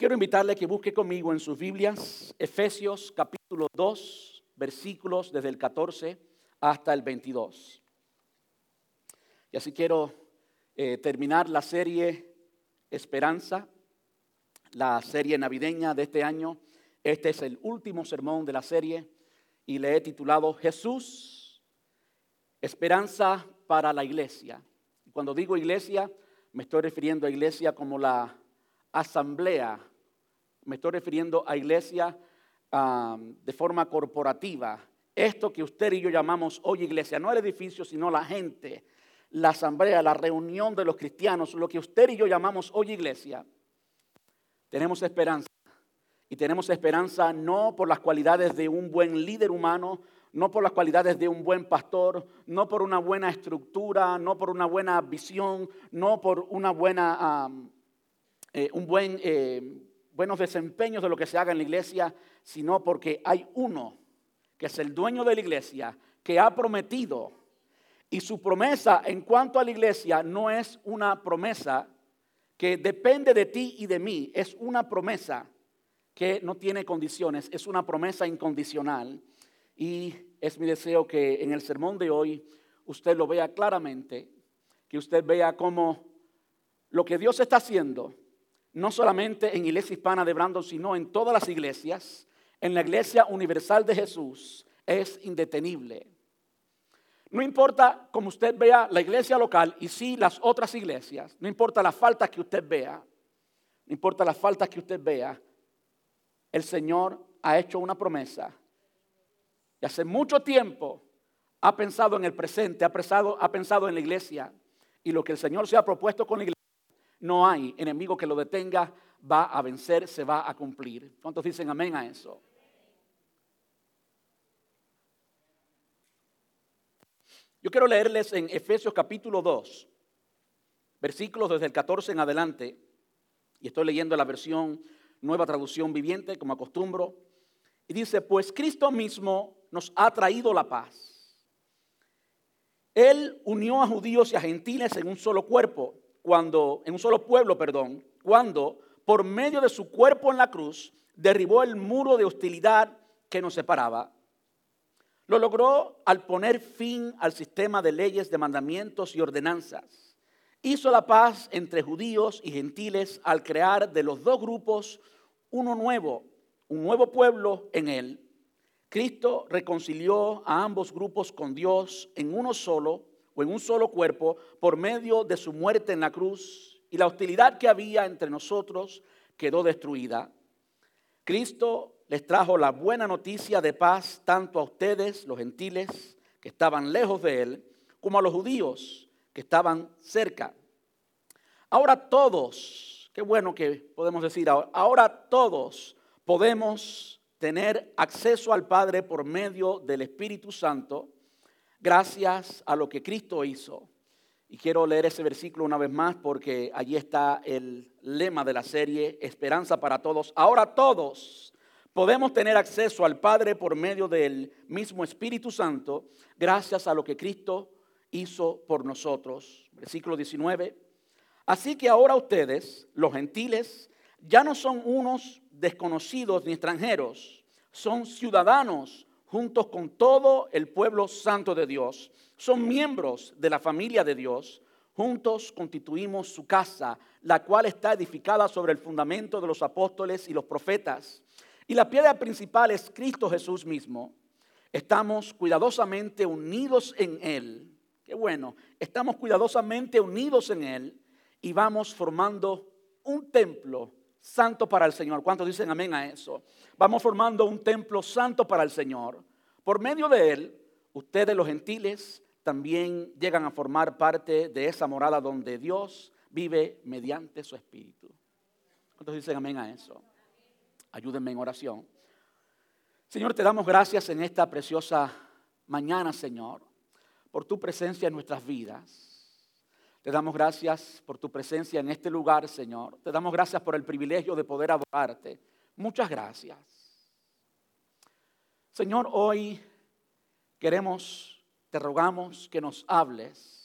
quiero invitarle a que busque conmigo en sus Biblias Efesios capítulo 2, versículos desde el 14 hasta el 22. Y así quiero eh, terminar la serie Esperanza, la serie navideña de este año. Este es el último sermón de la serie y le he titulado Jesús, Esperanza para la iglesia. Cuando digo iglesia, me estoy refiriendo a iglesia como la asamblea, me estoy refiriendo a iglesia de forma corporativa. Esto que usted y yo llamamos hoy iglesia, no el edificio, sino la gente, la asamblea, la reunión de los cristianos, lo que usted y yo llamamos hoy iglesia, tenemos esperanza. Y tenemos esperanza no por las cualidades de un buen líder humano, no por las cualidades de un buen pastor, no por una buena estructura, no por una buena visión, no por una buena eh, un buen, eh, buenos desempeños de lo que se haga en la iglesia, sino porque hay uno que es el dueño de la iglesia, que ha prometido. Y su promesa en cuanto a la iglesia no es una promesa que depende de ti y de mí, es una promesa que no tiene condiciones, es una promesa incondicional. Y es mi deseo que en el sermón de hoy usted lo vea claramente, que usted vea cómo lo que Dios está haciendo no solamente en Iglesia Hispana de Brandon, sino en todas las iglesias, en la Iglesia Universal de Jesús, es indetenible. No importa como usted vea la iglesia local y sí las otras iglesias, no importa las faltas que usted vea, no importa las faltas que usted vea, el Señor ha hecho una promesa. Y hace mucho tiempo ha pensado en el presente, ha pensado, ha pensado en la iglesia. Y lo que el Señor se ha propuesto con la iglesia no hay enemigo que lo detenga, va a vencer, se va a cumplir. ¿Cuántos dicen amén a eso? Yo quiero leerles en Efesios capítulo 2, versículos desde el 14 en adelante, y estoy leyendo la versión nueva traducción viviente, como acostumbro, y dice, pues Cristo mismo nos ha traído la paz. Él unió a judíos y a gentiles en un solo cuerpo cuando, en un solo pueblo, perdón, cuando por medio de su cuerpo en la cruz derribó el muro de hostilidad que nos separaba. Lo logró al poner fin al sistema de leyes, de mandamientos y ordenanzas. Hizo la paz entre judíos y gentiles al crear de los dos grupos uno nuevo, un nuevo pueblo en él. Cristo reconcilió a ambos grupos con Dios en uno solo o en un solo cuerpo por medio de su muerte en la cruz y la hostilidad que había entre nosotros quedó destruida. Cristo les trajo la buena noticia de paz tanto a ustedes, los gentiles, que estaban lejos de él, como a los judíos que estaban cerca. Ahora todos, qué bueno que podemos decir ahora, ahora todos podemos tener acceso al Padre por medio del Espíritu Santo gracias a lo que Cristo hizo. Y quiero leer ese versículo una vez más porque allí está el lema de la serie, Esperanza para Todos. Ahora todos podemos tener acceso al Padre por medio del mismo Espíritu Santo, gracias a lo que Cristo hizo por nosotros. Versículo 19. Así que ahora ustedes, los gentiles, ya no son unos desconocidos ni extranjeros, son ciudadanos juntos con todo el pueblo santo de Dios. Son miembros de la familia de Dios. Juntos constituimos su casa, la cual está edificada sobre el fundamento de los apóstoles y los profetas. Y la piedra principal es Cristo Jesús mismo. Estamos cuidadosamente unidos en Él. Qué bueno, estamos cuidadosamente unidos en Él y vamos formando un templo santo para el Señor. ¿Cuántos dicen amén a eso? Vamos formando un templo santo para el Señor. Por medio de él, ustedes los gentiles también llegan a formar parte de esa morada donde Dios vive mediante su espíritu. ¿Cuántos dicen amén a eso? Ayúdenme en oración. Señor, te damos gracias en esta preciosa mañana, Señor, por tu presencia en nuestras vidas. Te damos gracias por tu presencia en este lugar, Señor. Te damos gracias por el privilegio de poder adorarte. Muchas gracias. Señor, hoy queremos, te rogamos que nos hables,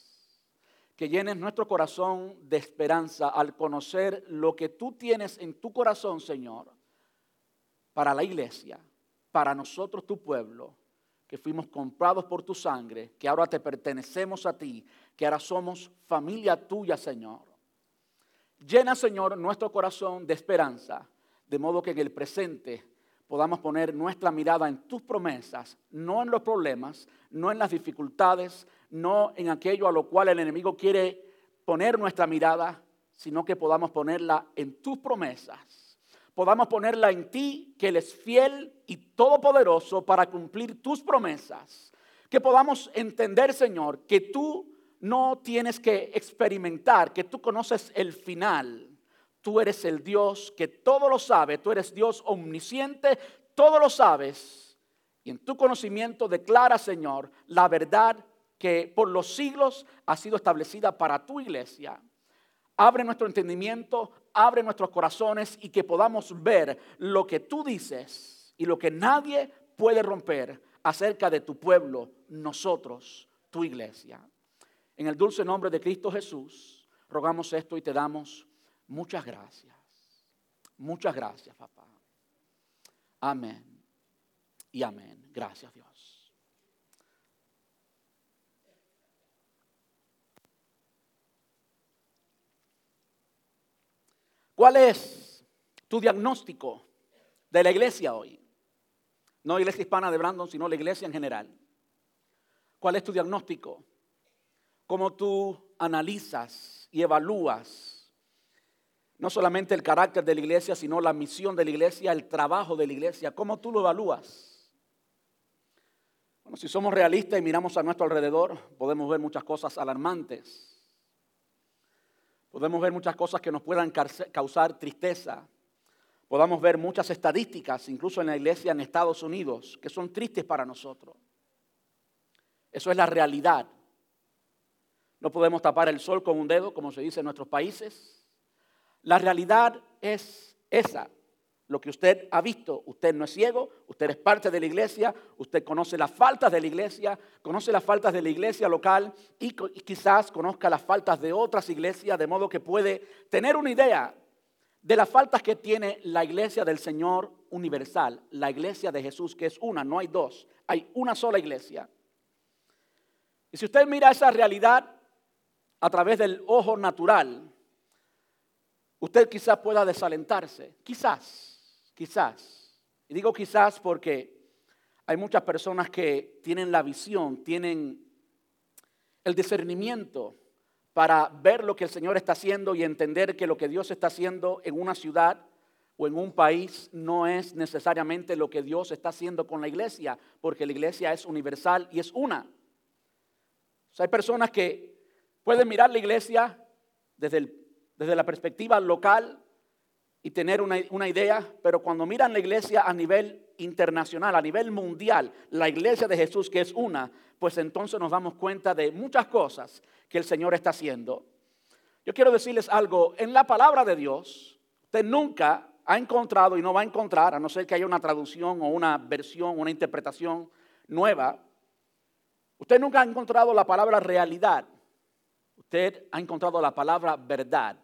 que llenes nuestro corazón de esperanza al conocer lo que tú tienes en tu corazón, Señor, para la iglesia, para nosotros, tu pueblo, que fuimos comprados por tu sangre, que ahora te pertenecemos a ti, que ahora somos familia tuya, Señor. Llena, Señor, nuestro corazón de esperanza, de modo que en el presente podamos poner nuestra mirada en tus promesas, no en los problemas, no en las dificultades, no en aquello a lo cual el enemigo quiere poner nuestra mirada, sino que podamos ponerla en tus promesas. Podamos ponerla en ti, que Él es fiel y todopoderoso para cumplir tus promesas. Que podamos entender, Señor, que tú no tienes que experimentar, que tú conoces el final. Tú eres el Dios que todo lo sabe, tú eres Dios omnisciente, todo lo sabes. Y en tu conocimiento declara, Señor, la verdad que por los siglos ha sido establecida para tu iglesia. Abre nuestro entendimiento, abre nuestros corazones y que podamos ver lo que tú dices y lo que nadie puede romper acerca de tu pueblo, nosotros, tu iglesia. En el dulce nombre de Cristo Jesús, rogamos esto y te damos muchas gracias. Muchas gracias, papá. Amén. Y amén. Gracias, Dios. ¿Cuál es tu diagnóstico de la iglesia hoy? No la iglesia hispana de Brandon, sino la iglesia en general. ¿Cuál es tu diagnóstico? ¿Cómo tú analizas y evalúas no solamente el carácter de la iglesia, sino la misión de la iglesia, el trabajo de la iglesia? ¿Cómo tú lo evalúas? Bueno, si somos realistas y miramos a nuestro alrededor, podemos ver muchas cosas alarmantes. Podemos ver muchas cosas que nos puedan causar tristeza. Podamos ver muchas estadísticas, incluso en la iglesia en Estados Unidos, que son tristes para nosotros. Eso es la realidad. No podemos tapar el sol con un dedo, como se dice en nuestros países. La realidad es esa. Lo que usted ha visto, usted no es ciego, usted es parte de la iglesia, usted conoce las faltas de la iglesia, conoce las faltas de la iglesia local y quizás conozca las faltas de otras iglesias, de modo que puede tener una idea de las faltas que tiene la iglesia del Señor universal, la iglesia de Jesús, que es una, no hay dos, hay una sola iglesia. Y si usted mira esa realidad a través del ojo natural, usted quizás pueda desalentarse, quizás Quizás. Y digo quizás porque hay muchas personas que tienen la visión, tienen el discernimiento para ver lo que el Señor está haciendo y entender que lo que Dios está haciendo en una ciudad o en un país no es necesariamente lo que Dios está haciendo con la iglesia, porque la iglesia es universal y es una. hay personas que pueden mirar la iglesia desde, desde la perspectiva local y tener una, idea, pero cuando miran la iglesia a nivel internacional, a nivel mundial, la iglesia de Jesús que es una, pues entonces nos damos cuenta de muchas cosas que el Señor está haciendo. Yo quiero decirles algo, en la palabra de Dios, usted nunca ha encontrado y no va a encontrar, a no ser que haya una traducción o una versión, una interpretación nueva, usted nunca ha encontrado la palabra realidad, usted ha encontrado la palabra verdad.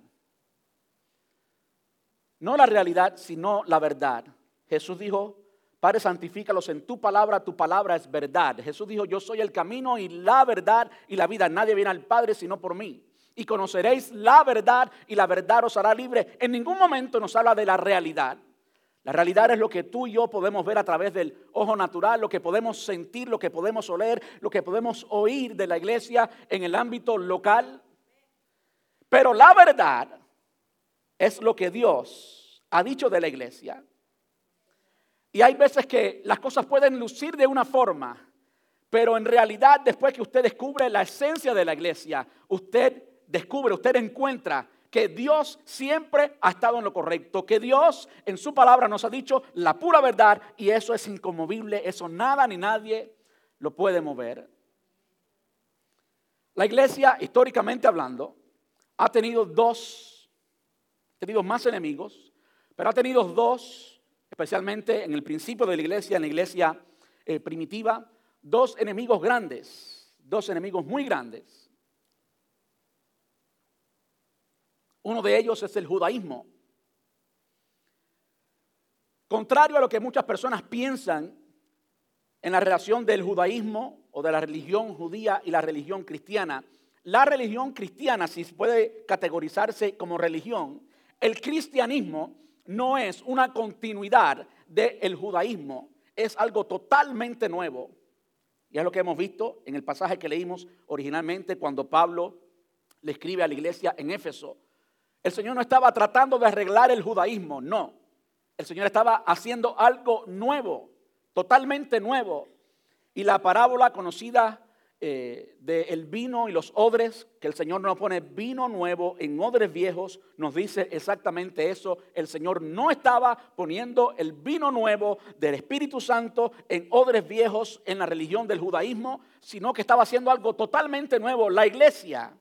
No la realidad, sino la verdad. Jesús dijo, Padre, santifícalos en tu palabra, tu palabra es verdad. Jesús dijo, yo soy el camino y la verdad y la vida. Nadie viene al Padre sino por mí. Y conoceréis la verdad y la verdad os hará libre. En ningún momento nos habla de la realidad. La realidad es lo que tú y yo podemos ver a través del ojo natural, lo que podemos sentir, lo que podemos oler, lo que podemos oír de la iglesia en el ámbito local. Pero la verdad es lo que Dios ha dicho de la iglesia. Y hay veces que las cosas pueden lucir de una forma, pero en realidad después que usted descubre la esencia de la iglesia, usted descubre, usted encuentra que Dios siempre ha estado en lo correcto, que Dios en su palabra nos ha dicho la pura verdad y eso es inconmovible, eso nada ni nadie lo puede mover. La iglesia, históricamente hablando, ha tenido dos tenido más enemigos, pero ha tenido dos, especialmente en el principio de la iglesia, en la iglesia eh, primitiva, dos enemigos grandes, dos enemigos muy grandes. Uno de ellos es el judaísmo. Contrario a lo que muchas personas piensan en la relación del judaísmo o de la religión judía y la religión cristiana, la religión cristiana, si puede categorizarse como religión, el cristianismo no es una continuidad del judaísmo, es algo totalmente nuevo. Y es lo que hemos visto en el pasaje que leímos originalmente cuando Pablo le escribe a la iglesia en Éfeso. El Señor no estaba tratando de arreglar el judaísmo, no. El Señor estaba haciendo algo nuevo, totalmente nuevo. Y la parábola conocida eh, del vino y los odres, que el Señor no pone vino nuevo en odres viejos, nos dice exactamente eso. El Señor no estaba poniendo el vino nuevo del Espíritu Santo en odres viejos en la religión del judaísmo, sino que estaba haciendo algo totalmente nuevo. La iglesia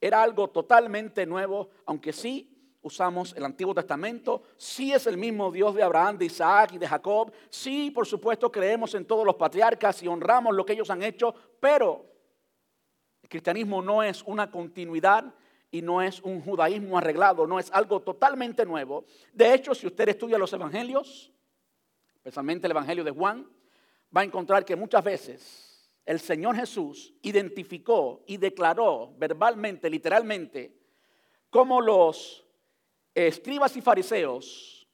era algo totalmente nuevo, aunque sí usamos el Antiguo Testamento, sí es el mismo Dios de Abraham, de Isaac y de Jacob, sí por supuesto creemos en todos los patriarcas y honramos lo que ellos han hecho, pero el cristianismo no es una continuidad y no es un judaísmo arreglado, no es algo totalmente nuevo. De hecho, si usted estudia los evangelios, especialmente el evangelio de Juan, va a encontrar que muchas veces el Señor Jesús identificó y declaró verbalmente, literalmente, como los escribas y fariseos,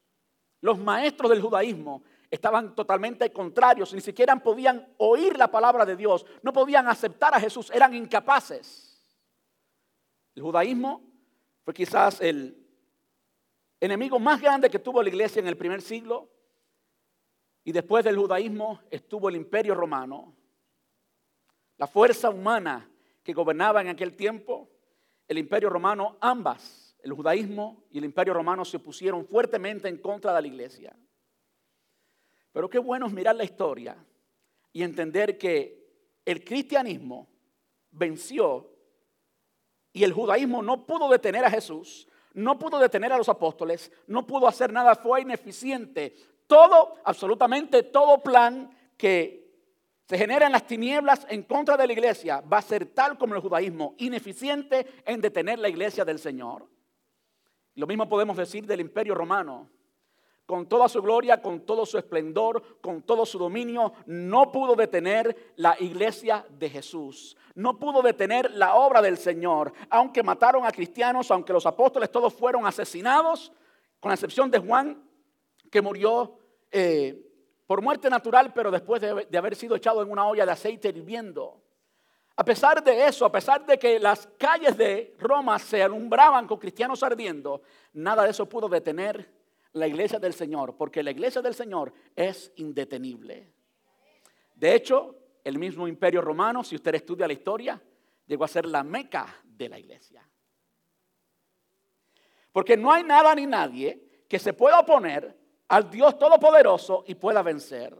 los maestros del judaísmo, estaban totalmente contrarios, ni siquiera podían oír la palabra de Dios, no podían aceptar a Jesús, eran incapaces. El judaísmo fue quizás el enemigo más grande que tuvo la iglesia en el primer siglo, y después del judaísmo estuvo el imperio romano, la fuerza humana que gobernaba en aquel tiempo, el imperio romano, ambas, el judaísmo y el imperio romano se opusieron fuertemente en contra de la iglesia. Pero qué bueno es mirar la historia y entender que el cristianismo venció y el judaísmo no pudo detener a Jesús, no pudo detener a los apóstoles, no pudo hacer nada, fue ineficiente. Todo, absolutamente todo plan que se genera en las tinieblas en contra de la iglesia, va a ser tal como el judaísmo, ineficiente en detener la iglesia del Señor. Lo mismo podemos decir del imperio romano. Con toda su gloria, con todo su esplendor, con todo su dominio, no pudo detener la iglesia de Jesús. No pudo detener la obra del Señor. Aunque mataron a cristianos, aunque los apóstoles todos fueron asesinados, con la excepción de Juan, que murió eh, por muerte natural, pero después de, haber sido echado en una olla de aceite hirviendo. A pesar de eso, a pesar de que las calles de Roma se alumbraban con cristianos ardiendo, nada de eso pudo detener la iglesia del Señor, porque la iglesia del Señor es indetenible. De hecho, el mismo imperio romano, si usted estudia la historia, llegó a ser la meca de la iglesia. Porque no hay nada ni nadie que se pueda oponer al Dios Todopoderoso y pueda vencer.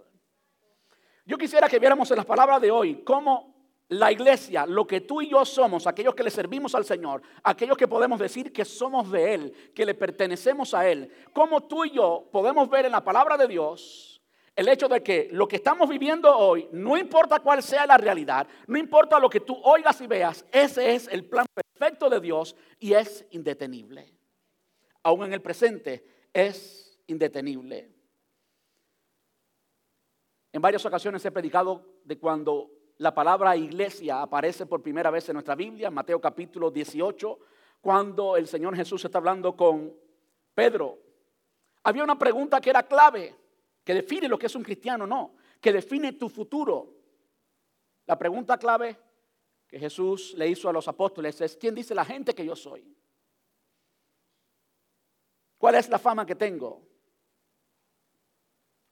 Yo quisiera que viéramos en las palabras de hoy cómo la iglesia, lo que tú y yo somos, aquellos que le servimos al Señor, aquellos que podemos decir que somos de Él, que le pertenecemos a Él, cómo tú y yo podemos ver en la palabra de Dios el hecho de que lo que estamos viviendo hoy, no importa cuál sea la realidad, no importa lo que tú oigas y veas, ese es el plan perfecto de Dios y es indetenible. Aún en el presente es indetenible. En varias ocasiones he predicado de cuando la palabra iglesia aparece por primera vez en nuestra Biblia, Mateo capítulo 18, cuando el Señor Jesús está hablando con Pedro. Había una pregunta que era clave, que define lo que es un cristiano, no, que define tu futuro. La pregunta clave que Jesús le hizo a los apóstoles es, ¿quién dice la gente que yo soy? ¿Cuál es la fama que tengo?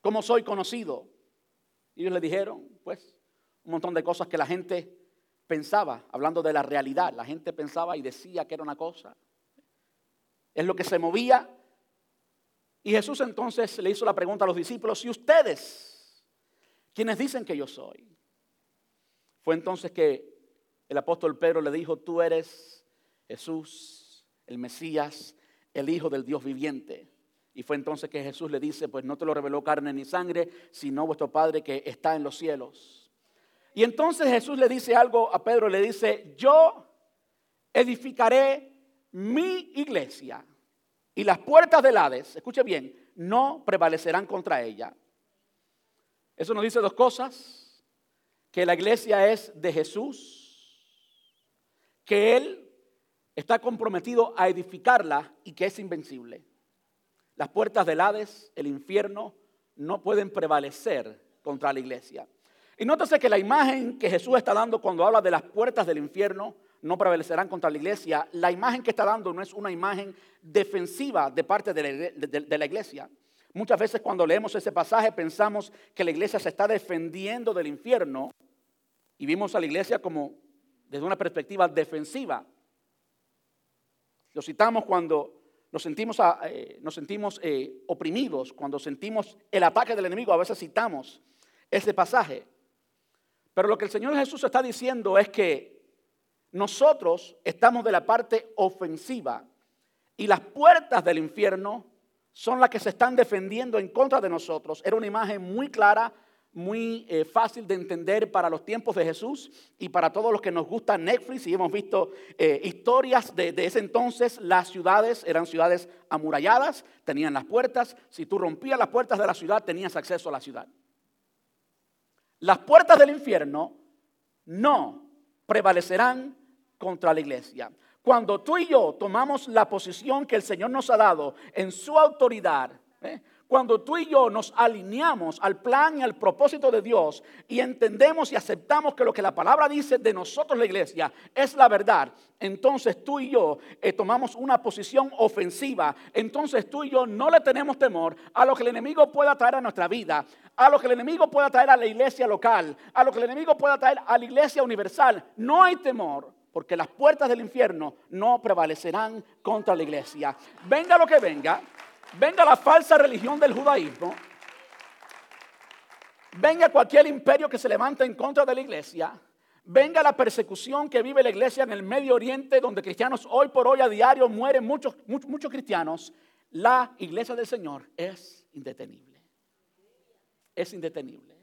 ¿Cómo soy conocido? Y ellos le dijeron, pues, un montón de cosas que la gente pensaba, hablando de la realidad. La gente pensaba y decía que era una cosa. Es lo que se movía. Y Jesús entonces le hizo la pregunta a los discípulos, ¿y ustedes? ¿Quiénes dicen que yo soy? Fue entonces que el apóstol Pedro le dijo, tú eres Jesús, el Mesías, el Hijo del Dios viviente. Y fue entonces que Jesús le dice, pues no te lo reveló carne ni sangre, sino vuestro Padre que está en los cielos. Y entonces Jesús le dice algo a Pedro, le dice, yo edificaré mi iglesia y las puertas del Hades, escuche bien, no prevalecerán contra ella. Eso nos dice dos cosas, que la iglesia es de Jesús, que Él está comprometido a edificarla y que es invencible. Las puertas del Hades, el infierno, no pueden prevalecer contra la iglesia. Y nótese que la imagen que Jesús está dando cuando habla de las puertas del infierno no prevalecerán contra la iglesia, la imagen que está dando no es una imagen defensiva de parte de la, iglesia. Muchas veces cuando leemos ese pasaje pensamos que la iglesia se está defendiendo del infierno y vimos a la iglesia como desde una perspectiva defensiva. Lo citamos cuando nos sentimos, eh, nos sentimos eh, oprimidos, cuando sentimos el ataque del enemigo, a veces citamos ese pasaje. Pero lo que el Señor Jesús está diciendo es que nosotros estamos de la parte ofensiva y las puertas del infierno son las que se están defendiendo en contra de nosotros. Era una imagen muy clara, muy eh, fácil de entender para los tiempos de Jesús y para todos los que nos gusta Netflix y hemos visto eh, historias de, de, ese entonces. Las ciudades eran ciudades amuralladas, tenían las puertas. Si tú rompías las puertas de la ciudad, tenías acceso a la ciudad. Las puertas del infierno no prevalecerán contra la iglesia. Cuando tú y yo tomamos la posición que el Señor nos ha dado en su autoridad, ¿eh? Cuando tú y yo nos alineamos al plan y al propósito de Dios y entendemos y aceptamos que lo que la palabra dice de nosotros la iglesia es la verdad, entonces tú y yo eh, tomamos una posición ofensiva. Entonces tú y yo no le tenemos temor a lo que el enemigo pueda traer a nuestra vida, a lo que el enemigo pueda traer a la iglesia local, a lo que el enemigo pueda traer a la iglesia universal. No hay temor porque las puertas del infierno no prevalecerán contra la iglesia. Venga lo que venga, venga la falsa religión del judaísmo, venga cualquier imperio que se levante en contra de la iglesia, venga la persecución que vive la iglesia en el Medio Oriente, donde cristianos hoy por hoy a diario mueren muchos, muchos, muchos cristianos, la iglesia del Señor es indetenible. Es indetenible.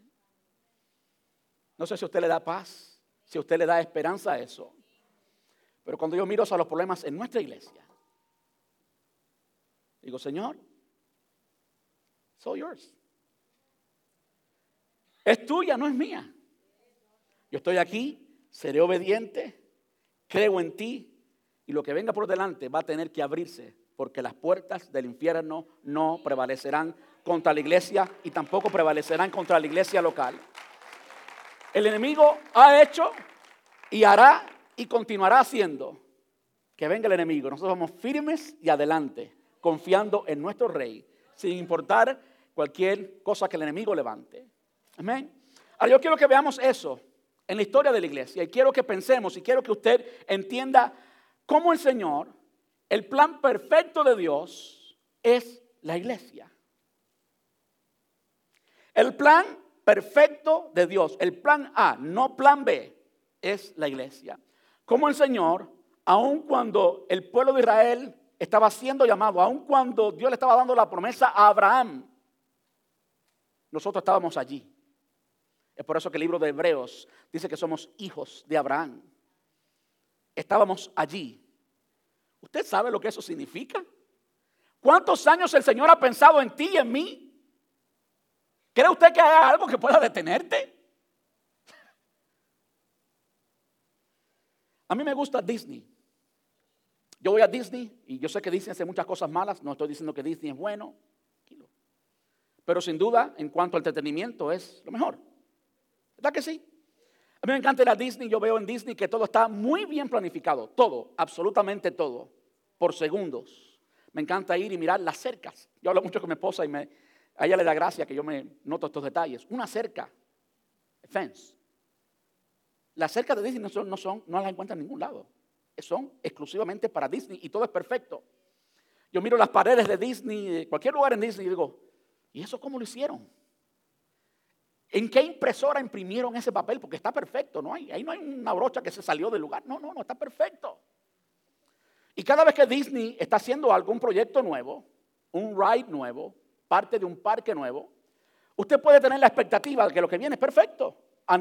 No sé si a usted le da paz, si usted le da esperanza a eso. Pero cuando yo miro a los problemas en nuestra iglesia, digo, Señor, soy yours. Es tuya, no es mía. Yo estoy aquí, seré obediente, creo en ti y lo que venga por delante va a tener que abrirse porque las puertas del infierno no prevalecerán contra la iglesia y tampoco prevalecerán contra la iglesia local. El enemigo ha hecho y hará y continuará haciendo que venga el enemigo. Nosotros vamos firmes y adelante, confiando en nuestro rey, sin importar cualquier cosa que el enemigo levante. Amén. Ahora yo quiero que veamos eso en la historia de la iglesia y quiero que pensemos y quiero que usted entienda cómo el Señor, el plan perfecto de Dios es la iglesia. El plan perfecto de Dios, el plan A, no plan B, es la iglesia. Como el Señor, aun cuando el pueblo de Israel estaba siendo llamado, aun cuando Dios le estaba dando la promesa a Abraham, nosotros estábamos allí. Es por eso que el libro de Hebreos dice que somos hijos de Abraham. Estábamos allí. ¿Usted sabe lo que eso significa? ¿Cuántos años el Señor ha pensado en ti y en mí? ¿Cree usted que hay algo que pueda detenerte? A mí me gusta Disney. Yo voy a Disney y yo sé que Disney hace muchas cosas malas, no estoy diciendo que Disney es bueno, pero sin duda en cuanto al entretenimiento es lo mejor. ¿Verdad que sí? A mí me encanta ir a Disney, yo veo en Disney que todo está muy bien planificado, todo, absolutamente todo, por segundos. Me encanta ir y mirar las cercas. Yo hablo mucho con mi esposa y me, a ella le da gracia que yo me noto estos detalles. Una cerca, fence, las cercas de Disney no, son, no, no las encuentran en ningún lado. Son exclusivamente para Disney y todo es perfecto. Yo miro las paredes de Disney, cualquier lugar en Disney y digo, ¿y eso cómo lo hicieron? ¿En qué impresora imprimieron ese papel? Porque está perfecto, no hay, ahí no hay una brocha que se salió del lugar. No, no, no, está perfecto. Y cada vez que Disney está haciendo algún proyecto nuevo, un ride nuevo, parte de un parque nuevo, usted puede tener la expectativa de que lo que viene es perfecto a,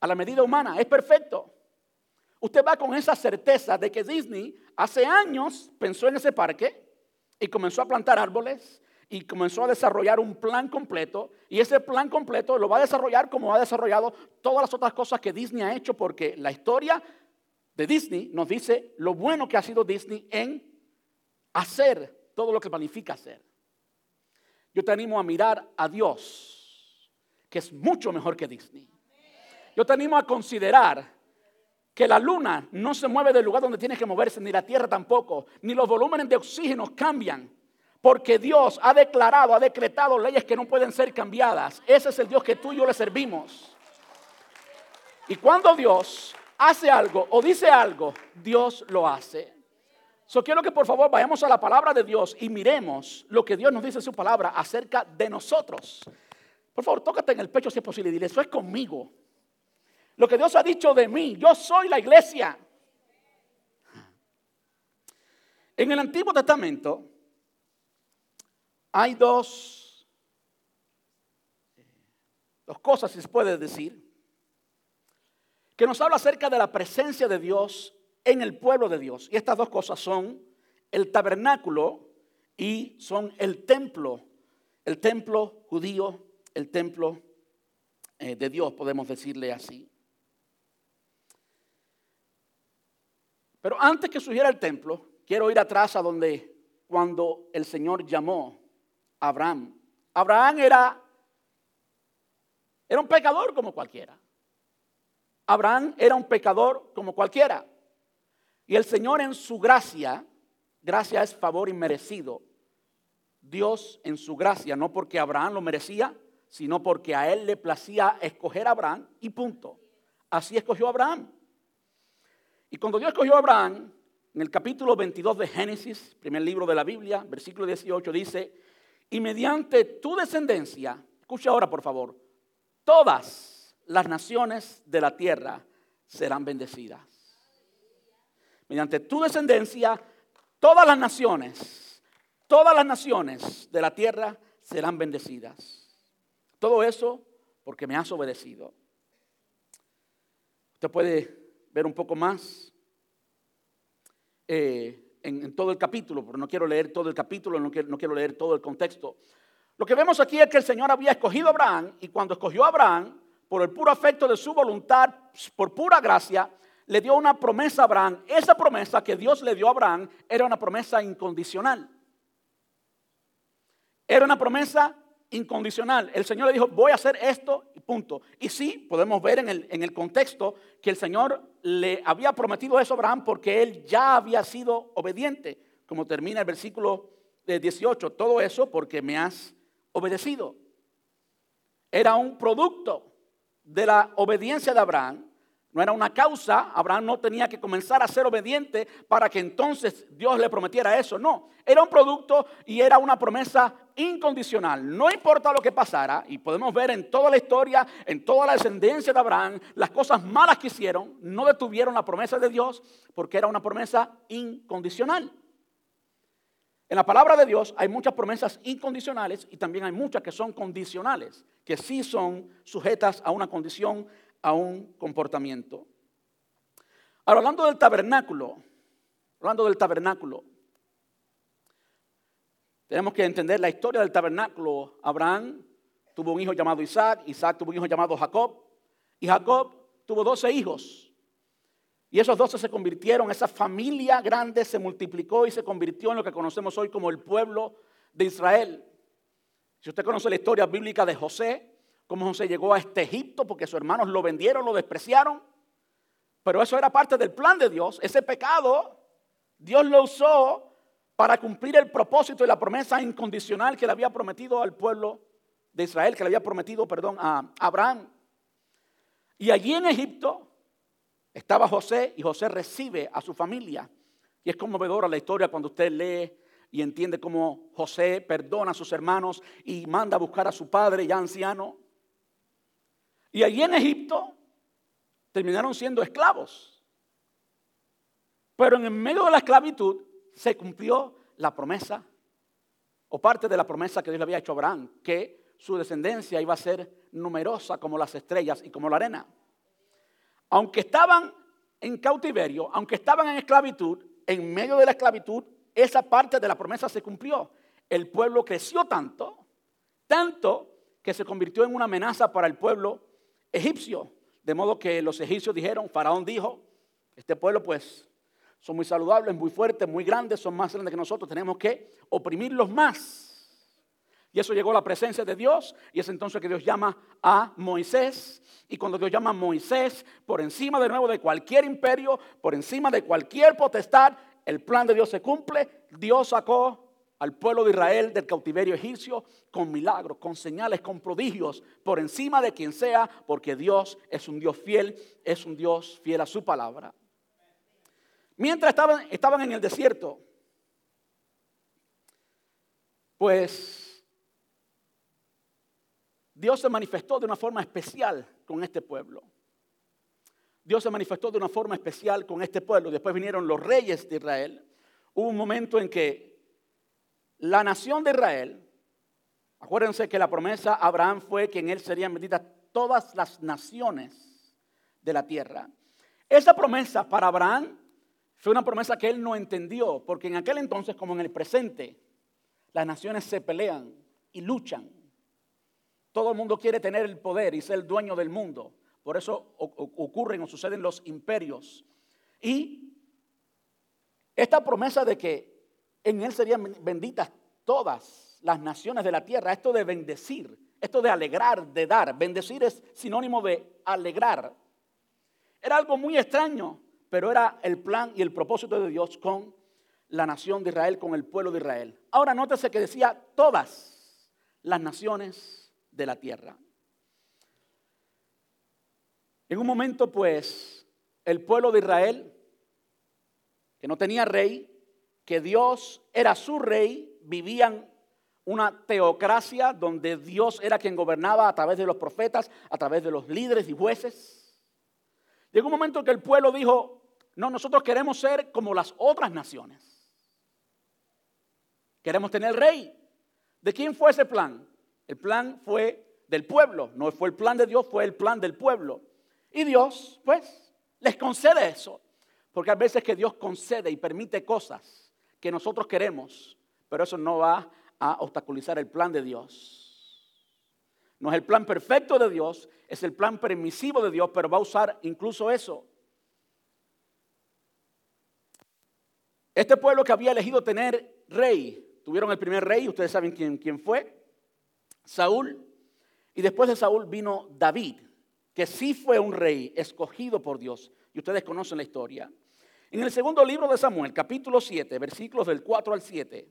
a la medida humana, es perfecto. Usted va con esa certeza de que Disney hace años pensó en ese parque y comenzó a plantar árboles y comenzó a desarrollar un plan completo. Y ese plan completo lo va a desarrollar como ha desarrollado todas las otras cosas que Disney ha hecho, porque la historia de Disney nos dice lo bueno que ha sido Disney en hacer todo lo que planifica hacer. Yo te animo a mirar a Dios, que es mucho mejor que Disney. Yo te animo a considerar que la luna no se mueve del lugar donde tiene que moverse, ni la tierra tampoco, ni los volúmenes de oxígeno cambian. Porque Dios ha declarado, ha decretado leyes que no pueden ser cambiadas. Ese es el Dios que tú y yo le servimos. Y cuando Dios hace algo o dice algo, Dios lo hace. So quiero que por favor vayamos a la palabra de Dios y miremos lo que Dios nos dice en su palabra acerca de nosotros. Por favor, tócate en el pecho si es posible y dile, eso es conmigo. Lo que Dios ha dicho de mí, yo soy la iglesia. En el Antiguo Testamento hay dos, dos cosas, si se puede decir, que nos habla acerca de la presencia de Dios en el pueblo de Dios. Y estas dos cosas son el tabernáculo y son el templo, el templo judío, el templo eh, de Dios, podemos decirle así. Pero antes que surgiera el templo, quiero ir atrás a donde cuando el Señor llamó Abraham. Abraham era, era un pecador como cualquiera. Abraham era un pecador como cualquiera. Y el Señor en su gracia, gracia es favor inmerecido. Dios en su gracia, no porque Abraham lo merecía, sino porque a él le placía escoger a Abraham y punto. Así escogió a Abraham. Y cuando Dios escogió a Abraham, en el capítulo 22 de Génesis, primer libro de la Biblia, versículo 18, dice, y mediante tu descendencia, escucha ahora por favor, todas las naciones de la tierra serán bendecidas. Mediante tu descendencia, todas las naciones, todas las naciones de la tierra serán bendecidas. Todo eso porque me has obedecido. Usted puede ver un poco más. Eh, en, todo el capítulo, pero no quiero leer todo el capítulo, no quiero, leer todo el contexto. Lo que vemos aquí es que el Señor había escogido a Abraham y cuando escogió a Abraham, por el puro afecto de su voluntad, por pura gracia, le dio una promesa a Abraham. Esa promesa que Dios le dio a Abraham era una promesa incondicional. Era una promesa incondicional. El Señor le dijo, voy a hacer esto y punto. Y sí, podemos ver en el, en el contexto que el Señor le había prometido eso a Abraham porque él ya había sido obediente, como termina el versículo 18, todo eso porque me has obedecido. Era un producto de la obediencia de Abraham no era una causa, Abraham no tenía que comenzar a ser obediente para que entonces Dios le prometiera eso, no. Era un producto y era una promesa incondicional. No importa lo que pasara, y podemos ver en toda la historia, en toda la descendencia de Abraham, las cosas malas que hicieron no detuvieron la promesa de Dios porque era una promesa incondicional. En la palabra de Dios hay muchas promesas incondicionales y también hay muchas que son condicionales, que sí son sujetas a una condición a un comportamiento. Ahora, hablando del tabernáculo, hablando del tabernáculo, tenemos que entender la historia del tabernáculo. Abraham tuvo un hijo llamado Isaac, Isaac tuvo un hijo llamado Jacob, y Jacob tuvo doce hijos. Y esos doce se convirtieron, esa familia grande se multiplicó y se convirtió en lo que conocemos hoy como el pueblo de Israel. Si usted conoce la historia bíblica de José, cómo José llegó a este Egipto porque sus hermanos lo vendieron, lo despreciaron. Pero eso era parte del plan de Dios. Ese pecado Dios lo usó para cumplir el propósito y la promesa incondicional que le había prometido al pueblo de Israel, que le había prometido, perdón, a Abraham. Y allí en Egipto estaba José y José recibe a su familia. Y es conmovedora la historia cuando usted lee y entiende cómo José perdona a sus hermanos y manda a buscar a su padre ya anciano. Y allí en Egipto terminaron siendo esclavos. Pero en medio de la esclavitud se cumplió la promesa, o parte de la promesa que Dios le había hecho a Abraham, que su descendencia iba a ser numerosa como las estrellas y como la arena. Aunque estaban en cautiverio, aunque estaban en esclavitud, en medio de la esclavitud, esa parte de la promesa se cumplió. El pueblo creció tanto, tanto que se convirtió en una amenaza para el pueblo egipcio. De modo que los egipcios dijeron, Faraón dijo, este pueblo pues son muy saludables, muy fuertes, muy grandes, son más grandes que nosotros, tenemos que oprimirlos más. Y eso llegó a la presencia de Dios y es entonces que Dios llama a Moisés. Y cuando Dios llama a Moisés, por encima de nuevo de cualquier imperio, por encima de cualquier potestad, el plan de Dios se cumple. Dios sacó al pueblo de Israel del cautiverio egipcio con milagros, con señales, con prodigios, por encima de quien sea, porque Dios es un Dios fiel, es un Dios fiel a su palabra. Mientras estaban, estaban en el desierto, pues Dios se manifestó de una forma especial con este pueblo. Dios se manifestó de una forma especial con este pueblo. Después vinieron los reyes de Israel. Hubo un momento en que la nación de Israel, acuérdense que la promesa a Abraham fue que en él serían benditas todas las naciones de la tierra. Esa promesa para Abraham fue una promesa que él no entendió, porque en aquel entonces, como en el presente, las naciones se pelean y luchan. Todo el mundo quiere tener el poder y ser el dueño del mundo. Por eso ocurren o suceden los imperios. Y esta promesa de que en él serían benditas todas las naciones de la tierra, esto de bendecir, esto de alegrar, de dar, bendecir es sinónimo de alegrar. Era algo muy extraño pero era el plan y el propósito de Dios con la nación de Israel, con el pueblo de Israel. Ahora nótese que decía todas las naciones de la tierra. En un momento, pues, el pueblo de Israel, que no tenía rey, que Dios era su rey, vivían una teocracia donde Dios era quien gobernaba a través de los profetas, a través de los líderes y jueces. Llegó un momento en que el pueblo dijo, no, nosotros queremos ser como las otras naciones. Queremos tener rey. ¿De quién fue ese plan? El plan fue del pueblo. No fue el plan de Dios, fue el plan del pueblo. Y Dios, pues, les concede eso. Porque a veces que Dios concede y permite cosas que nosotros queremos, pero eso no va a obstaculizar el plan de Dios. No es el plan perfecto de Dios, es el plan permisivo de Dios, pero va a usar incluso eso Este pueblo que había elegido tener rey, tuvieron el primer rey, ustedes saben quién, quién fue, Saúl, y después de Saúl vino David, que sí fue un rey escogido por Dios, y ustedes conocen la historia. En el segundo libro de Samuel, capítulo 7, versículos del 4 al 7,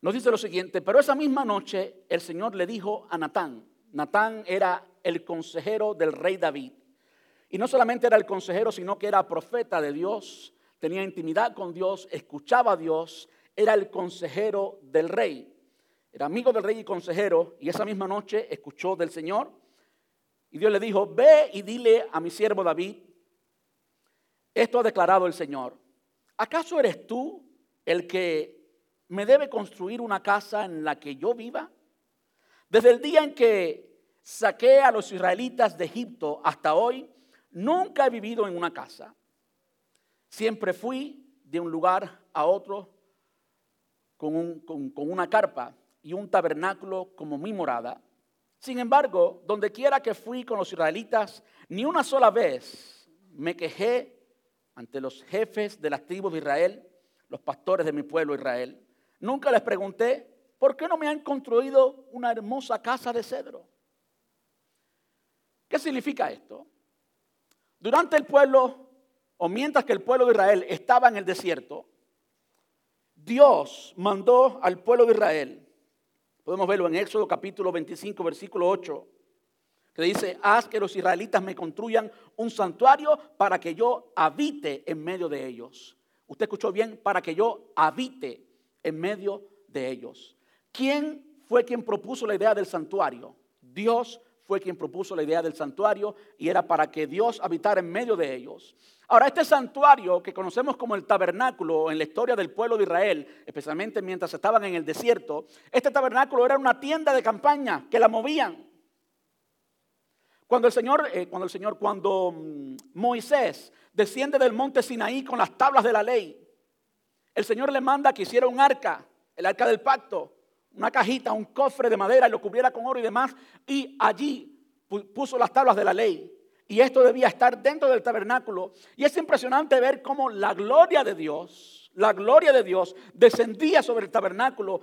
nos dice lo siguiente, pero esa misma noche el Señor le dijo a Natán, Natán era el consejero del rey David, y no solamente era el consejero, sino que era profeta de Dios, tenía intimidad con Dios, escuchaba a Dios, era el consejero del rey. Era amigo del rey y consejero, y esa misma noche escuchó del Señor. Y Dios le dijo, ve y dile a mi siervo David, esto ha declarado el Señor. ¿Acaso eres tú el que me debe construir una casa en la que yo viva? Desde el día en que saqué a los israelitas de Egipto hasta hoy, Nunca he vivido en una casa. Siempre fui de un lugar a otro con, una carpa y un tabernáculo como mi morada. Sin embargo, donde quiera que fui con los israelitas, ni una sola vez me quejé ante los jefes de las tribus de Israel, los pastores de mi pueblo Israel. Nunca les pregunté, ¿por qué no me han construido una hermosa casa de cedro? ¿Qué significa esto? Durante el pueblo, o mientras que el pueblo de Israel estaba en el desierto, Dios mandó al pueblo de Israel, podemos verlo en Éxodo capítulo 25, versículo 8, que dice, haz que los israelitas me construyan un santuario para que yo habite en medio de ellos. Usted escuchó bien, para que yo habite en medio de ellos. ¿Quién fue quien propuso la idea del santuario? Dios fue quien propuso la idea del santuario y era para que Dios habitara en medio de ellos. Ahora, este santuario que conocemos como el tabernáculo en la historia del pueblo de Israel, especialmente mientras estaban en el desierto, este tabernáculo era una tienda de campaña que la movían. Cuando el Señor, eh, cuando el Señor, cuando Moisés desciende del monte Sinaí con las tablas de la ley, el Señor le manda que hiciera un arca, el arca del pacto, una cajita, un cofre de madera y lo cubriera con oro y demás, y allí puso las tablas de la ley. Y esto debía estar dentro del tabernáculo. Y es impresionante ver cómo la gloria de Dios, la gloria de Dios descendía sobre el tabernáculo,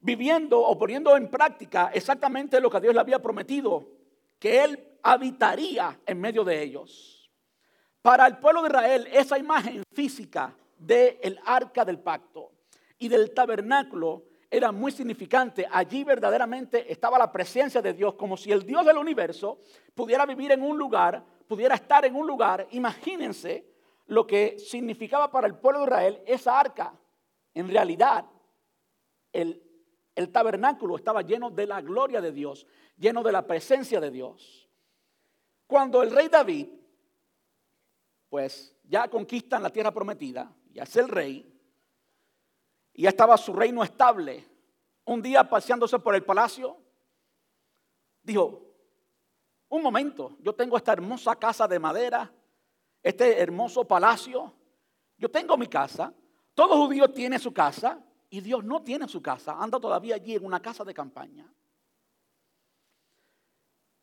viviendo o poniendo en práctica exactamente lo que Dios le había prometido, que Él habitaría en medio de ellos. Para el pueblo de Israel, esa imagen física del arca del pacto y del tabernáculo era muy significante. Allí verdaderamente estaba la presencia de Dios, como si el Dios del universo pudiera vivir en un lugar, pudiera estar en un lugar. Imagínense lo que significaba para el pueblo de Israel esa arca. En realidad, el, el tabernáculo estaba lleno de la gloria de Dios, lleno de la presencia de Dios. Cuando el rey David, pues ya conquistan la tierra prometida, ya es el rey, y ya estaba su reino estable. Un día paseándose por el palacio, dijo, un momento, yo tengo esta hermosa casa de madera, este hermoso palacio, yo tengo mi casa, todo judío tiene su casa y Dios no tiene su casa, anda todavía allí en una casa de campaña.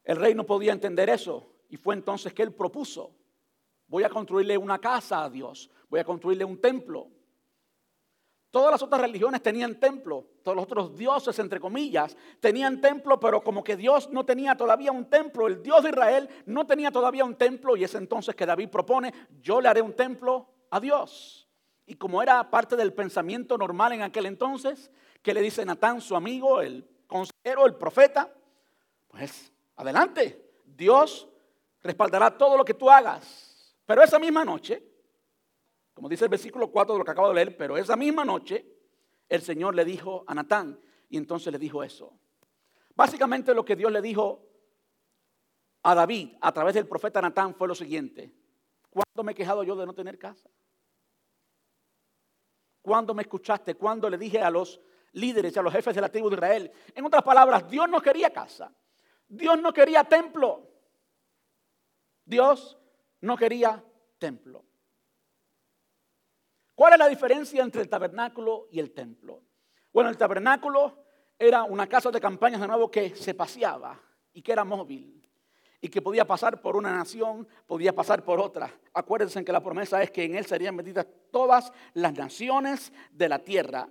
El rey no podía entender eso y fue entonces que él propuso, voy a construirle una casa a Dios, Y como era parte del pensamiento normal en aquel entonces, que le dice Natán, su amigo, el consejero, el profeta, pues adelante, Dios respaldará todo lo que tú hagas. Pero esa misma noche, como dice el versículo 4 de lo que acabo de leer, pero esa misma noche el Señor le dijo a Natán y entonces le dijo eso. Básicamente lo que Dios le dijo a David a través del profeta Natán fue lo siguiente. ¿Cuándo me he quejado yo de no tener casa? ¿Cuándo me escuchaste? ¿Cuándo le dije a los líderes y a los jefes de la tribu de Israel? En otras palabras, Dios no quería casa. Dios no quería templo. Dios no quería templo. ¿Cuál es la diferencia entre el tabernáculo y el templo? Bueno, el tabernáculo era una casa de campañas de nuevo que se paseaba y que era móvil y que podía pasar por una nación, podía pasar por otra. Acuérdense que la promesa es que en él serían benditas todas las naciones de la tierra.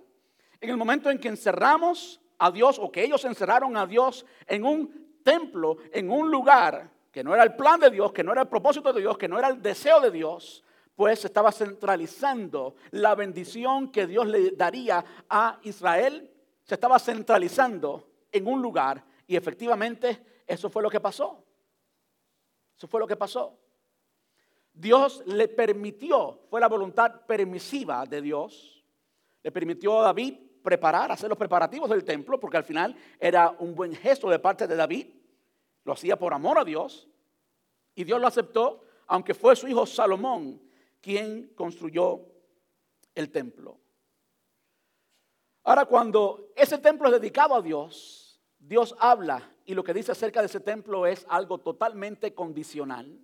En el momento en que encerramos a Dios o que ellos encerraron a Dios en un templo, en un lugar que no era el plan de Dios, que no era el propósito de Dios, que no era el deseo de Dios, pues estaba centralizando la bendición que Dios le daría a Israel, se estaba centralizando en un lugar y efectivamente eso fue lo que pasó. Eso fue lo que pasó. Dios le permitió, fue la voluntad permisiva de Dios, le permitió a David preparar, hacer los preparativos del templo, porque al final era un buen gesto de parte de David, lo hacía por amor a Dios, y Dios lo aceptó, aunque fue su hijo Salomón quien construyó el templo. Ahora, cuando ese templo es dedicado a Dios, Dios habla y lo que dice acerca de ese templo es algo totalmente condicional.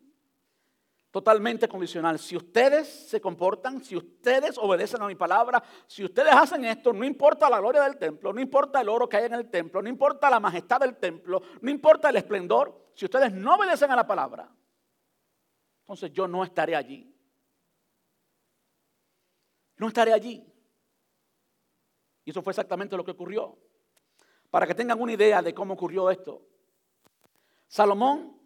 Totalmente condicional. Si ustedes se comportan, si ustedes obedecen a mi palabra, si ustedes hacen esto, no importa la gloria del templo, no importa el oro que hay en el templo, no importa la majestad del templo, no importa el esplendor, si ustedes no obedecen a la palabra, entonces yo no estaré allí no estaré allí. Y eso fue exactamente lo que ocurrió. Para que tengan una idea de cómo ocurrió esto. Salomón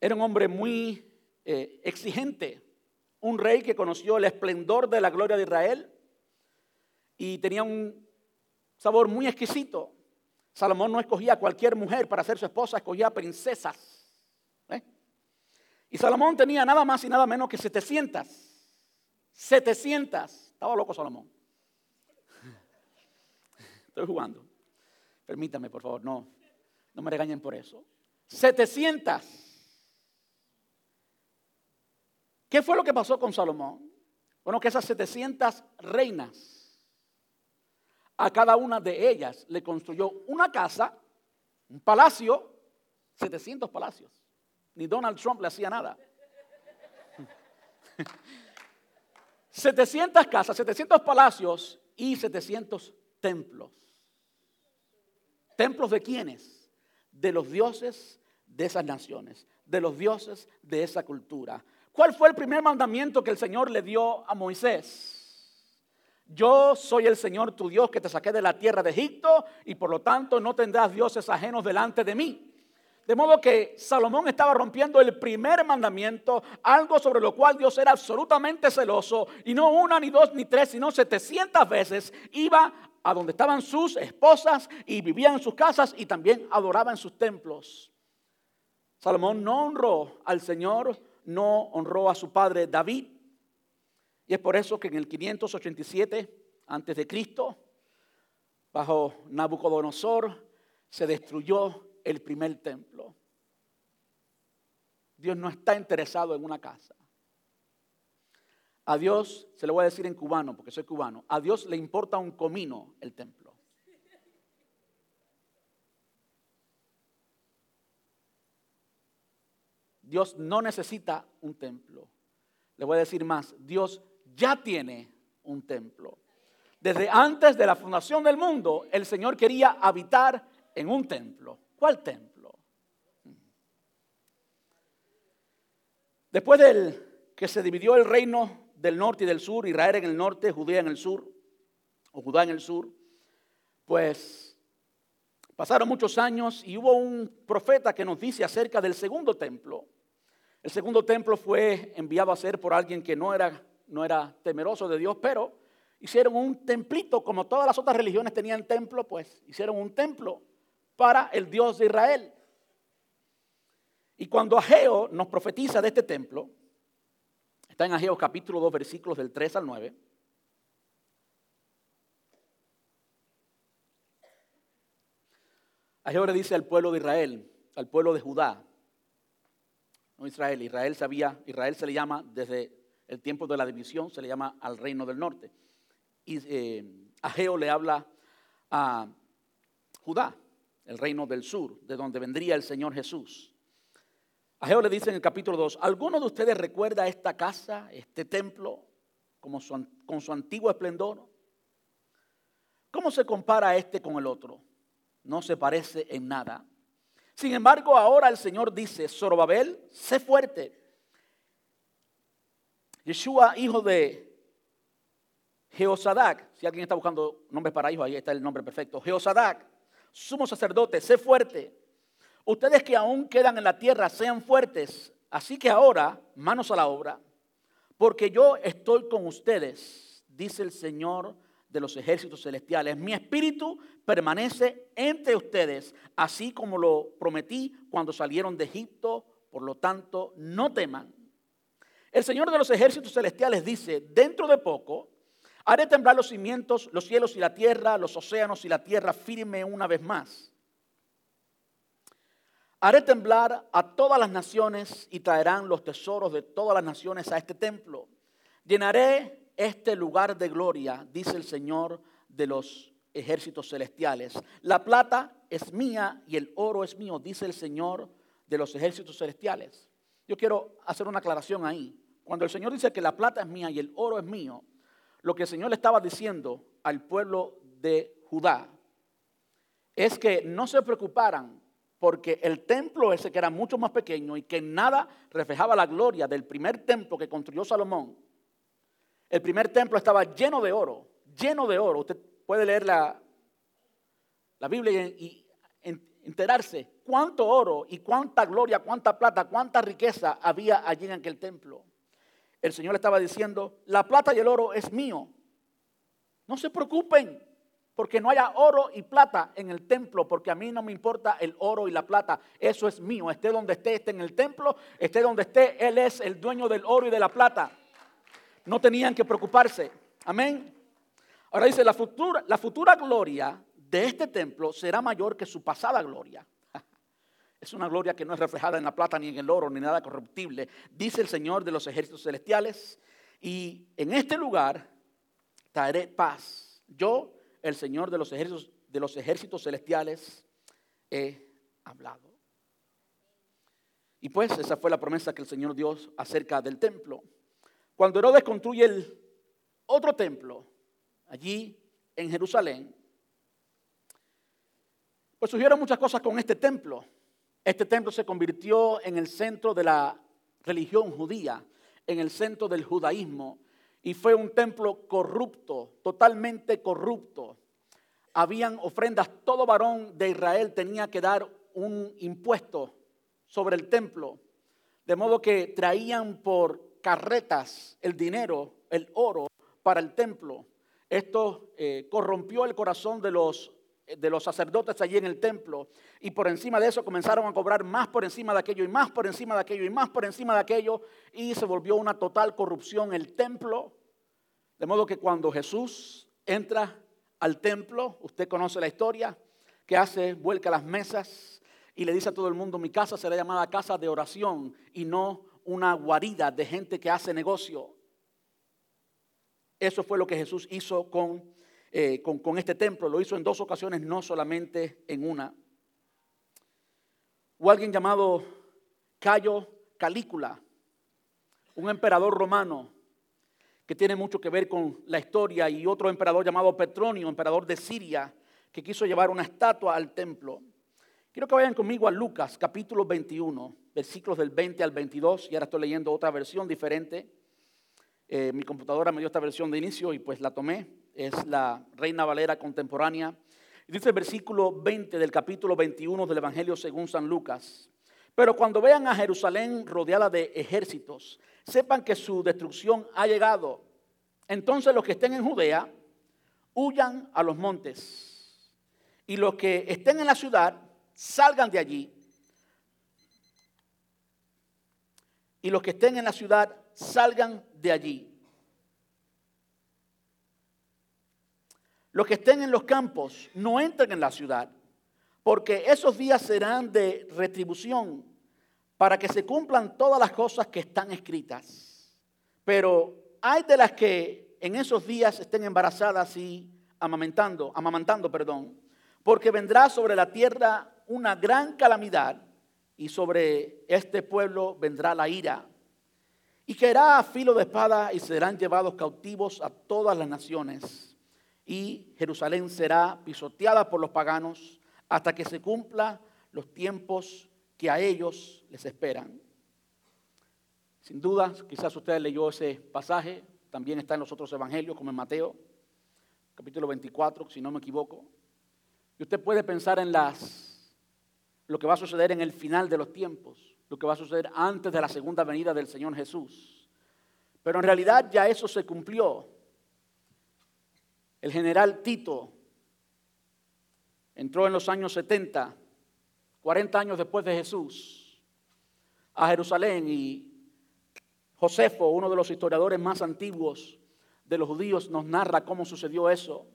era un hombre muy eh, exigente, un rey que conoció el esplendor de la gloria de Israel y tenía un sabor muy exquisito. Salomón no escogía a cualquier mujer para ser su esposa, escogía princesas. ¿eh? Y Salomón tenía nada más y nada menos que 700 700. Estaba loco Salomón. Estoy jugando. Permítame, por favor, no, no me regañen por eso. 700. ¿Qué fue lo que pasó con Salomón? Bueno, que esas 700 reinas, a cada una de ellas le construyó una casa, un palacio, 700 palacios. Ni Donald Trump le hacía nada. 700 casas, 700 palacios y 700 templos. ¿Templos de quiénes? De los dioses de esas naciones, de los dioses de esa cultura. ¿Cuál fue el primer mandamiento que el Señor le dio a Moisés? Yo soy el Señor tu Dios que te saqué de la tierra de Egipto y por lo tanto no tendrás dioses ajenos delante de mí. De modo que Salomón estaba rompiendo el primer mandamiento, algo sobre lo cual Dios era absolutamente celoso, y no una, ni dos, ni tres, sino 700 veces iba a donde estaban sus esposas y vivía en sus casas y también adoraba en sus templos. Salomón no honró al Señor, no honró a su padre David, y es por eso que en el 587 antes de Cristo, bajo Nabucodonosor, se destruyó el primer templo. Dios no está interesado en una casa. A Dios, se lo voy a decir en cubano, porque soy cubano, a Dios le importa un comino el templo. Dios no necesita un templo. Le voy a decir más, Dios ya tiene un templo. Desde antes de la fundación del mundo, el Señor quería habitar en un templo. ¿Cuál templo? Después del que se dividió el reino del norte y del sur, Israel en el norte, Judea en el sur, o Judá en el sur, pues pasaron muchos años y hubo un profeta que nos dice acerca del segundo templo. El segundo templo fue enviado a ser por alguien que no era, no era temeroso de Dios, pero hicieron un templito, como todas las otras religiones tenían templo, pues hicieron un templo para el Dios de Israel. Y cuando Ageo nos profetiza de este templo, está en Ageo capítulo 2, versículos del 3 al 9. Ageo le dice al pueblo de Israel, al pueblo de Judá, no Israel, Israel sabía, Israel se le llama desde el tiempo de la división, se le llama al reino del norte. Y eh, Ageo le habla a Judá, el reino del sur, de donde vendría el Señor Jesús. Ageo le dice en el capítulo 2, ¿alguno de ustedes recuerda esta casa, este templo, como con su antiguo esplendor? ¿Cómo se compara este con el otro? No se parece en nada. Sin embargo, ahora el Señor dice, Zorobabel, sé fuerte. Yeshua, hijo de Jeosadac, si alguien está buscando nombres para hijos, ahí está el nombre perfecto. Jeosadac, sumo sacerdote, sé fuerte. Ustedes que aún quedan en la tierra, sean fuertes. Así que ahora, manos a la obra, porque yo estoy con ustedes, dice el Señor de los ejércitos celestiales. Mi espíritu permanece entre ustedes, así como lo prometí cuando salieron de Egipto. Por lo tanto, no teman. El Señor de los ejércitos celestiales dice, dentro de poco, Haré temblar los cimientos, los cielos y la tierra, los océanos y la tierra firme una vez más. Haré temblar a todas las naciones y traerán los tesoros de todas las naciones a este templo. Llenaré este lugar de gloria, dice el Señor de los ejércitos celestiales. La plata es mía y el oro es mío, dice el Señor de los ejércitos celestiales. Yo quiero hacer una aclaración ahí. Cuando el Señor dice que la plata es mía y el oro es mío, lo que el Señor le estaba diciendo al pueblo de Judá es que no se preocuparan porque el templo ese que era mucho más pequeño y que nada reflejaba la gloria del primer templo que construyó Salomón, el primer templo estaba lleno de oro, lleno de oro. Usted puede leer la, la Biblia y, enterarse cuánto oro y cuánta gloria, cuánta plata, cuánta riqueza había allí en aquel templo el Señor estaba diciendo, la plata y el oro es mío. No se preocupen porque no haya oro y plata en el templo, porque a mí no me importa el oro y la plata, eso es mío. Esté donde esté, esté en el templo, esté donde esté, Él es el dueño del oro y de la plata. No tenían que preocuparse. Amén. Ahora dice, la futura, la futura gloria de este templo será mayor que su pasada gloria. Es una gloria que no es reflejada en la plata, ni en el oro, ni nada corruptible, dice el Señor de los ejércitos celestiales. Y en este lugar traeré paz. Yo, el Señor de los ejércitos, de los ejércitos celestiales, he hablado. Y pues esa fue la promesa que el Señor dio acerca del templo. Cuando Herodes construye el otro templo, allí en Jerusalén, pues surgieron muchas cosas con este templo. Este templo se convirtió en el centro de la religión judía, en el centro del judaísmo, y fue un templo corrupto, totalmente corrupto. Habían ofrendas, todo varón de Israel tenía que dar un impuesto sobre el templo, de modo que traían por carretas el dinero, el oro para el templo. Esto eh, corrompió el corazón de los, de los sacerdotes allí en el templo y por encima de eso comenzaron a cobrar más por encima de aquello y más por encima de aquello y más por encima de aquello y se volvió una total corrupción el templo. De modo que cuando Jesús entra al templo, usted conoce la historia, que hace, vuelca las mesas y le dice a todo el mundo, mi casa será llamada casa de oración y no una guarida de gente que hace negocio. Eso fue lo que Jesús hizo eh, con, con, este templo. Lo hizo en dos ocasiones, no solamente en una. O alguien llamado Cayo Calícula, un emperador romano que tiene mucho que ver con la historia, y otro emperador llamado Petronio, emperador de Siria, que quiso llevar una estatua al templo. Quiero que vayan conmigo a Lucas capítulo 21, versículos del 20 al 22, y ahora estoy leyendo otra versión diferente. Eh, mi computadora me dio esta versión de inicio y pues la tomé. Es la Reina Valera contemporánea. dice el versículo 20 del capítulo 21 del Evangelio según San Lucas. Pero cuando vean a Jerusalén rodeada de ejércitos, sepan que su destrucción ha llegado. Entonces los que estén en Judea, huyan a los montes. Y los que estén en la ciudad, salgan de allí. Y los que estén en la ciudad, salgan de allí. Los que estén en los campos no entren en la ciudad, porque esos días serán de retribución para que se cumplan todas las cosas que están escritas. Pero hay de las que en esos días estén embarazadas y amamantando, amamantando, perdón, porque vendrá sobre la tierra una gran calamidad y sobre este pueblo vendrá la ira y caerá a filo de espada y serán llevados cautivos a todas las naciones. Y Jerusalén será pisoteada por los paganos hasta que se cumpla los tiempos que a ellos les esperan. Sin duda, quizás usted leyó ese pasaje, también está en los otros evangelios, como en Mateo, capítulo 24, si no me equivoco. Y usted puede pensar en las, lo que va a suceder en el final de los tiempos lo que va a suceder antes de la segunda venida del Señor Jesús. Pero en realidad ya eso se cumplió. El general Tito entró en los años 70, 40 años después de Jesús, a Jerusalén y Josefo, uno de los historiadores más antiguos de los judíos, nos narra cómo sucedió eso.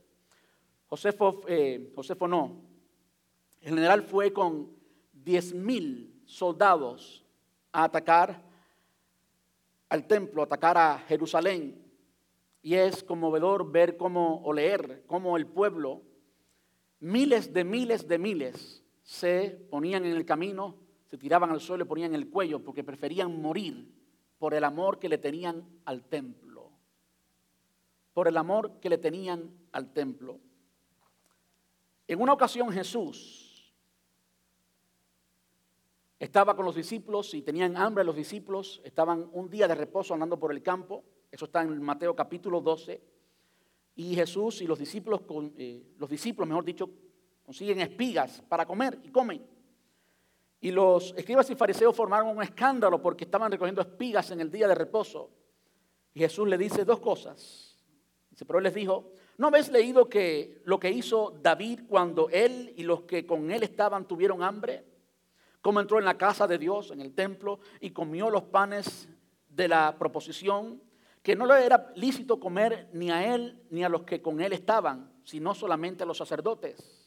Josefo, eh, Josefo no, el general fue con diez mil soldados a atacar al templo, atacar a Jerusalén. Y es conmovedor ver cómo, o leer cómo el pueblo, miles de miles de miles, se ponían en el camino, se tiraban al suelo y ponían el cuello porque preferían morir por el amor que le tenían al templo. Por el amor que le tenían al templo. En una ocasión Jesús estaba con los discípulos y tenían hambre los discípulos, estaban un día de reposo andando por el campo, eso está en Mateo capítulo 12, y Jesús y los discípulos, eh, los discípulos, mejor dicho, consiguen espigas para comer y comen. Y los escribas y fariseos formaron un escándalo porque estaban recogiendo espigas en el día de reposo. Y Jesús le dice dos cosas. Pero él les dijo, ¿no habéis leído que lo que hizo David cuando él y los que con él estaban tuvieron hambre? cómo entró en la casa de Dios, en el templo, y comió los panes de la proposición, que no le era lícito comer ni a él ni a los que con él estaban, sino solamente a los sacerdotes.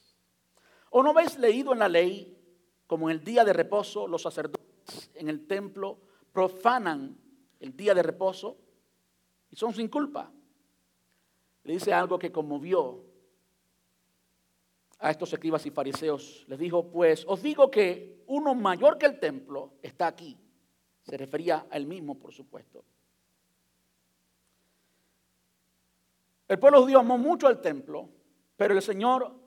¿O no habéis leído en la ley, como en el día de reposo, los sacerdotes en el templo profanan el día de reposo y son sin culpa? Le dice algo que conmovió a estos escribas y fariseos, les dijo, pues os digo que uno mayor que el templo está aquí. Se refería a él mismo, por supuesto. El pueblo judío amó mucho al templo, pero el Señor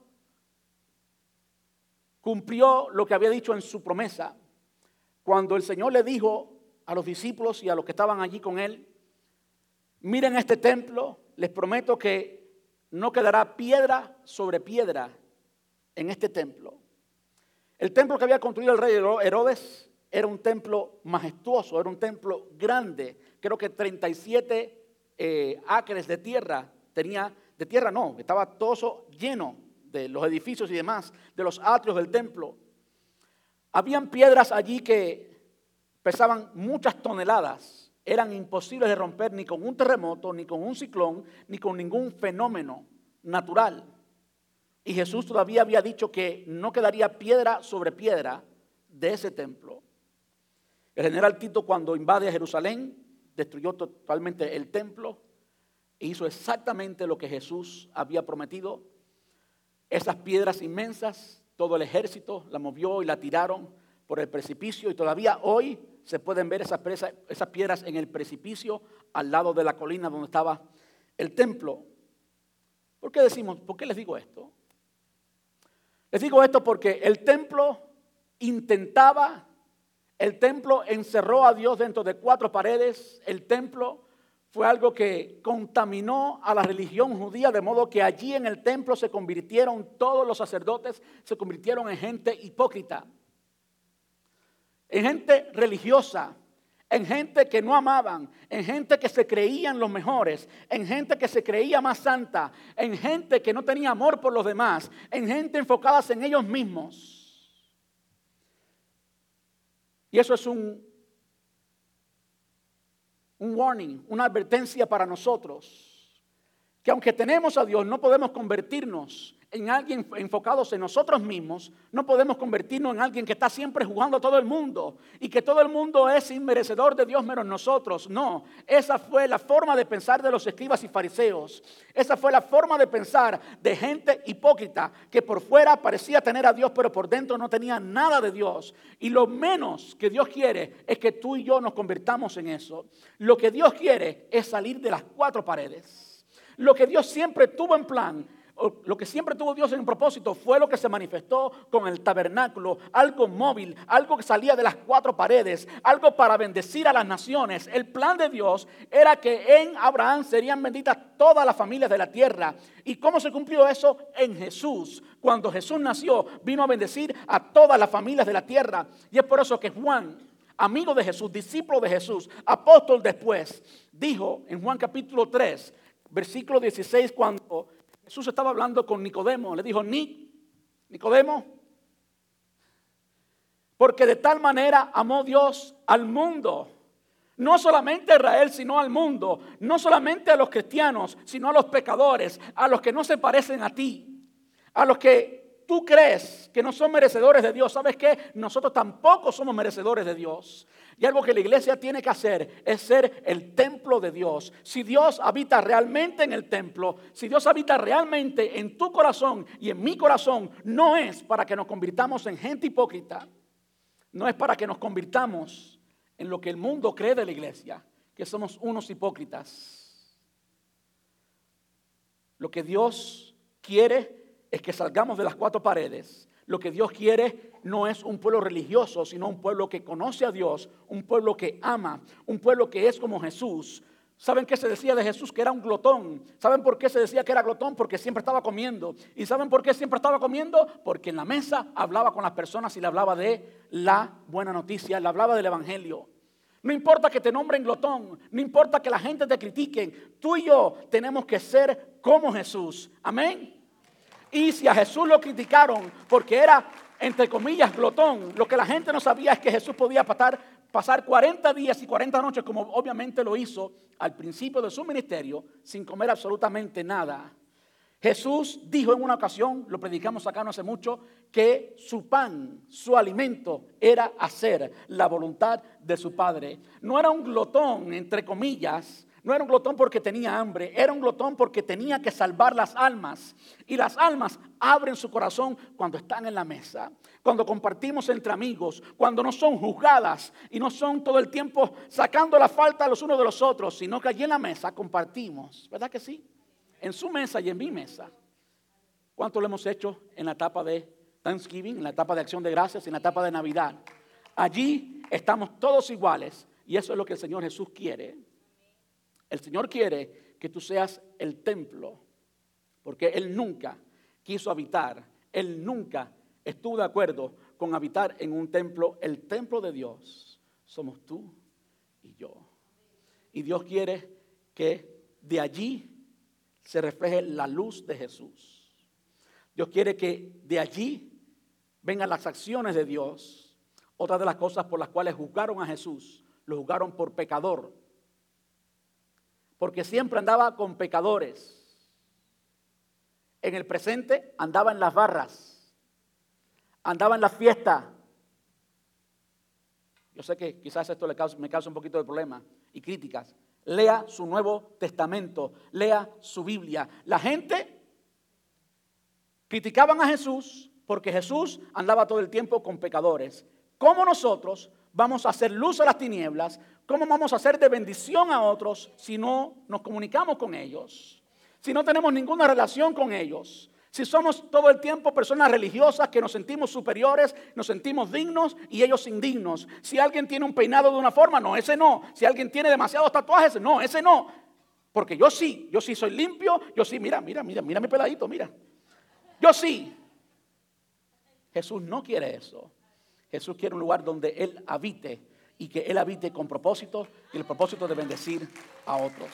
cumplió lo que había dicho en su promesa. Cuando el Señor le dijo a los discípulos y a los que estaban allí con él, miren este templo, les prometo que no quedará piedra sobre piedra en este templo. El templo que había construido el rey Herodes era un templo majestuoso, era un templo grande, creo que 37 eh, acres de tierra tenía, de tierra no, estaba todo lleno de los edificios y demás, de los atrios del templo. Habían piedras allí que pesaban muchas toneladas, eran imposibles de romper ni con un terremoto, ni con un ciclón, ni con ningún fenómeno natural. Y Jesús todavía había dicho que no quedaría piedra sobre piedra de ese templo. El general Tito cuando invade a Jerusalén destruyó totalmente el templo e hizo exactamente lo que Jesús había prometido. Esas piedras inmensas, todo el ejército la movió y la tiraron por el precipicio y todavía hoy se pueden ver esas, esas piedras en el precipicio al lado de la colina donde estaba el templo. ¿Por qué decimos, por qué les digo esto? Les digo esto porque el templo intentaba, el templo encerró a Dios dentro de cuatro paredes, el templo fue algo que contaminó a la religión judía, de modo que allí en el templo se convirtieron todos los sacerdotes, se convirtieron en gente hipócrita, en gente religiosa, en gente que no amaban, en gente que se creían los mejores, en gente que se creía más santa, en gente que no tenía amor por los demás, en gente enfocada en ellos mismos. Y eso es un un warning, una advertencia para nosotros, que aunque tenemos a Dios, no podemos convertirnos en alguien enfocados en nosotros mismos, no podemos convertirnos en alguien que está siempre jugando a todo el mundo y que todo el mundo es inmerecedor de Dios menos nosotros. No, esa fue la forma de pensar de los escribas y fariseos. Esa fue la forma de pensar de gente hipócrita que por fuera parecía tener a Dios, pero por dentro no tenía nada de Dios. Y lo menos que Dios quiere es que tú y yo nos convirtamos en eso. Lo que Dios quiere es salir de las cuatro paredes. Lo que Dios siempre tuvo en plan lo que siempre tuvo Dios en propósito fue lo que se manifestó con el tabernáculo, algo móvil, algo que salía de las cuatro paredes, algo para bendecir a las naciones. El plan de Dios era que en Abraham serían benditas todas las familias de la tierra. ¿Y cómo se cumplió eso? En Jesús. Cuando Jesús nació, vino a bendecir a todas las familias de la tierra. Y es por eso que Juan, amigo de Jesús, discípulo de Jesús, apóstol después, dijo en Juan capítulo 3, versículo 16, cuando Jesús estaba hablando con Nicodemo. Le dijo, Nicodemo, porque de tal manera amó Dios al mundo. No solamente a Israel, sino al mundo. No solamente a los cristianos, sino a los pecadores, a los que no se parecen a ti, a los que tú crees que no son merecedores de Dios. ¿Sabes qué? Nosotros tampoco somos merecedores de Dios. Y algo que la iglesia tiene que hacer es ser el templo de Dios. Si Dios habita realmente en el templo, si Dios habita realmente en tu corazón y en mi corazón, no es para que nos convirtamos en gente hipócrita, no es para que nos convirtamos en lo que el mundo cree de la iglesia, que somos unos hipócritas. Lo que Dios quiere es que salgamos de las cuatro paredes lo que Dios quiere no es un pueblo religioso, sino un pueblo que conoce a Dios, un pueblo que ama, un pueblo que es como Jesús. ¿Saben qué se decía de Jesús? Que era un glotón. ¿Saben por qué se decía que era glotón? Porque siempre estaba comiendo. ¿Y saben por qué siempre estaba comiendo? Porque en la mesa hablaba con las personas y le hablaba de la buena noticia, le hablaba del Evangelio. No importa que te nombren glotón, no importa que la gente te critique, tú y yo tenemos que ser como Jesús. Amén. Y si a Jesús lo criticaron porque era, entre comillas, glotón, lo que la gente no sabía es que Jesús podía pasar, pasar 40 días y 40 noches, como obviamente lo hizo al principio de su ministerio, sin comer absolutamente nada. Jesús dijo en una ocasión, lo predicamos acá no hace mucho, que su pan, su alimento era hacer la voluntad de su Padre. No era un glotón, entre comillas, No era un glotón porque tenía hambre, era un glotón porque tenía que salvar las almas. Y las almas abren su corazón cuando están en la mesa, cuando compartimos entre amigos, cuando no son juzgadas y no son todo el tiempo sacando la falta los unos de los otros, sino que allí en la mesa compartimos. ¿Verdad que sí? En su mesa y en mi mesa. ¿Cuánto lo hemos hecho en la etapa de Thanksgiving, en la etapa de acción de gracias, en la etapa de Navidad? Allí estamos todos iguales y eso es lo que el Señor Jesús quiere. El Señor quiere que tú seas el templo, porque Él nunca quiso habitar, Él nunca estuvo de acuerdo con habitar en un templo. El templo de Dios somos tú y yo. Y Dios quiere que de allí se refleje la luz de Jesús. Dios quiere que de allí vengan las acciones de Dios. Otra de las cosas por las cuales juzgaron a Jesús, lo juzgaron por pecador, porque siempre andaba con pecadores. En el presente andaba en las barras, andaba en la fiesta. Yo sé que quizás esto me causa un poquito de problema y críticas. Lea su Nuevo Testamento, lea su Biblia. La gente criticaban a Jesús porque Jesús andaba todo el tiempo con pecadores. ¿Cómo nosotros vamos a hacer luz a las tinieblas? ¿Cómo vamos a hacer de bendición a otros si no nos comunicamos con ellos? Si no tenemos ninguna relación con ellos. Si somos todo el tiempo personas religiosas que nos sentimos superiores, nos sentimos dignos y ellos indignos. Si alguien tiene un peinado de una forma, no, ese no. Si alguien tiene demasiados tatuajes, no, ese no. Porque yo sí, yo sí soy limpio, yo sí, mira, mira, mira, mira mi peladito, mira. Yo sí. Jesús no quiere eso. Jesús quiere un lugar donde Él habite y que Él habite con propósito y el propósito de bendecir a otros.